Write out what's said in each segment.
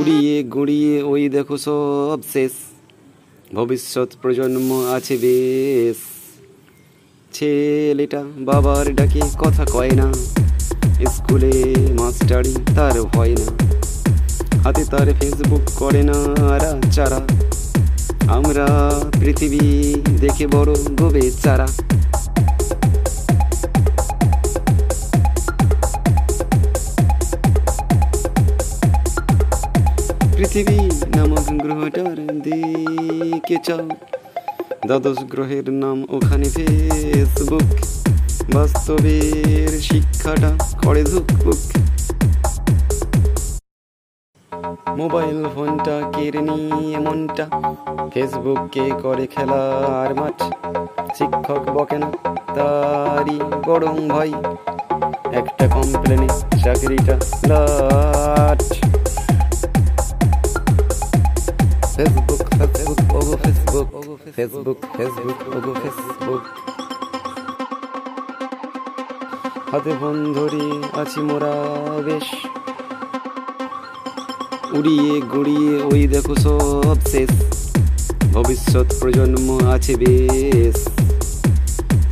উড়িয়ে গুড়িয়ে, ওই দেখো সব শেষ। ভবিষ্যৎ প্রজন্ম আছে বেশ। ছেলেটা বাবার ডাকে কথা কয় না। স্কুলে মাস্টারি তার ভয় না। হাতে তার ফেসবুক করে না আরা চারা আমরা পৃথিবী দেখে বড় গোবে চারা পৃথিবী নামক গ্রহটার দিকে চাও। দ্বাদশ গ্রহের নাম ওখানে ফেসবুক বাস্তবের শিক্ষাটা করে ধুকপুক। মোবাইল ফোনটা কেড়ে নিয়ে মনটা ফেসবুককে করে খেলার মাঠ। শিক্ষক বকে না, তারই বরং ভয়। একটা কমপ্লেনে চাকরিটা লাট। ফেসবুক ফেসবুক ওগো ফেসবুক ফেসবুক ফেসবুক ওগো ফেসবুক হাতে ফোন ধরে আছি মোরা বেশ। উড়িয়ে গুড়িয়ে ওই দেখো সব শেষ। ভবিষ্যৎ প্রজন্ম আছে বেশ।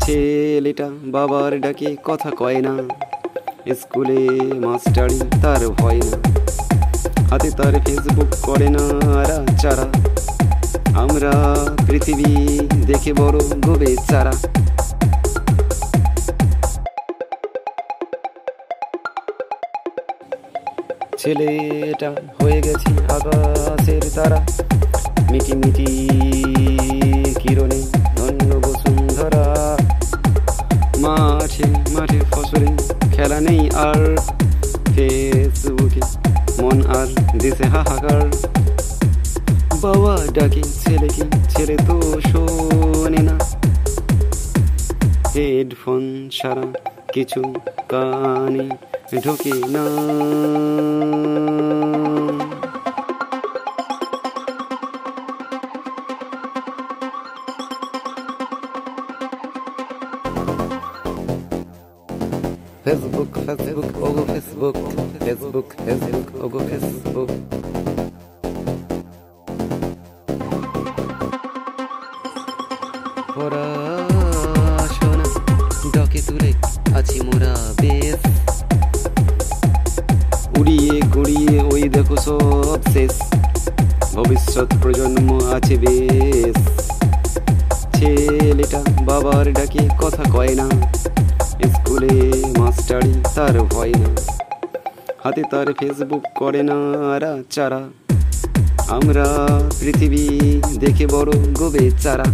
ছেলেটা বাবার ডাকে কথা কয় না। স্কুলে মাস্টারি তার ভয় না। তার ফেসবুক করে না চারা আমরা পৃথিবী দেখে বড় গোবে চারা। ছেলেটা হয়ে গেছে আকাশের তারা। মিটি মিটি কিরণে ধন্য বসুন্ধরা। মাঠে মাঠে ফসলে খেলা নেই আর। ফেসবুকে মন আর দেশে হাহাকার। বাবা ডাকি ছেলে কি? ছেলে তো শোনে না। হেডফোন সারা কিছু কানে ঢোকে না। ফেসবুক ফেসবুক ওগো ফেসবুক ফেসবুক ফেসবুক ওগো ফেসবুক পড়াশোনা ডকে তুলে আছি মোরা বেশ। উড়িয়ে গুড়িয়ে ওই দেখো সব শেষ। ভবিষ্যৎ প্রজন্ম আছে বেশ। ছেলেটা বাবার ডাকে কথা কয় না। স্কুলে মাস্টারি তার ভয় না। হাতে তার ফেসবুক করে না আরা চারা। আমরা পৃথিবী দেখে বড় গোবে চারা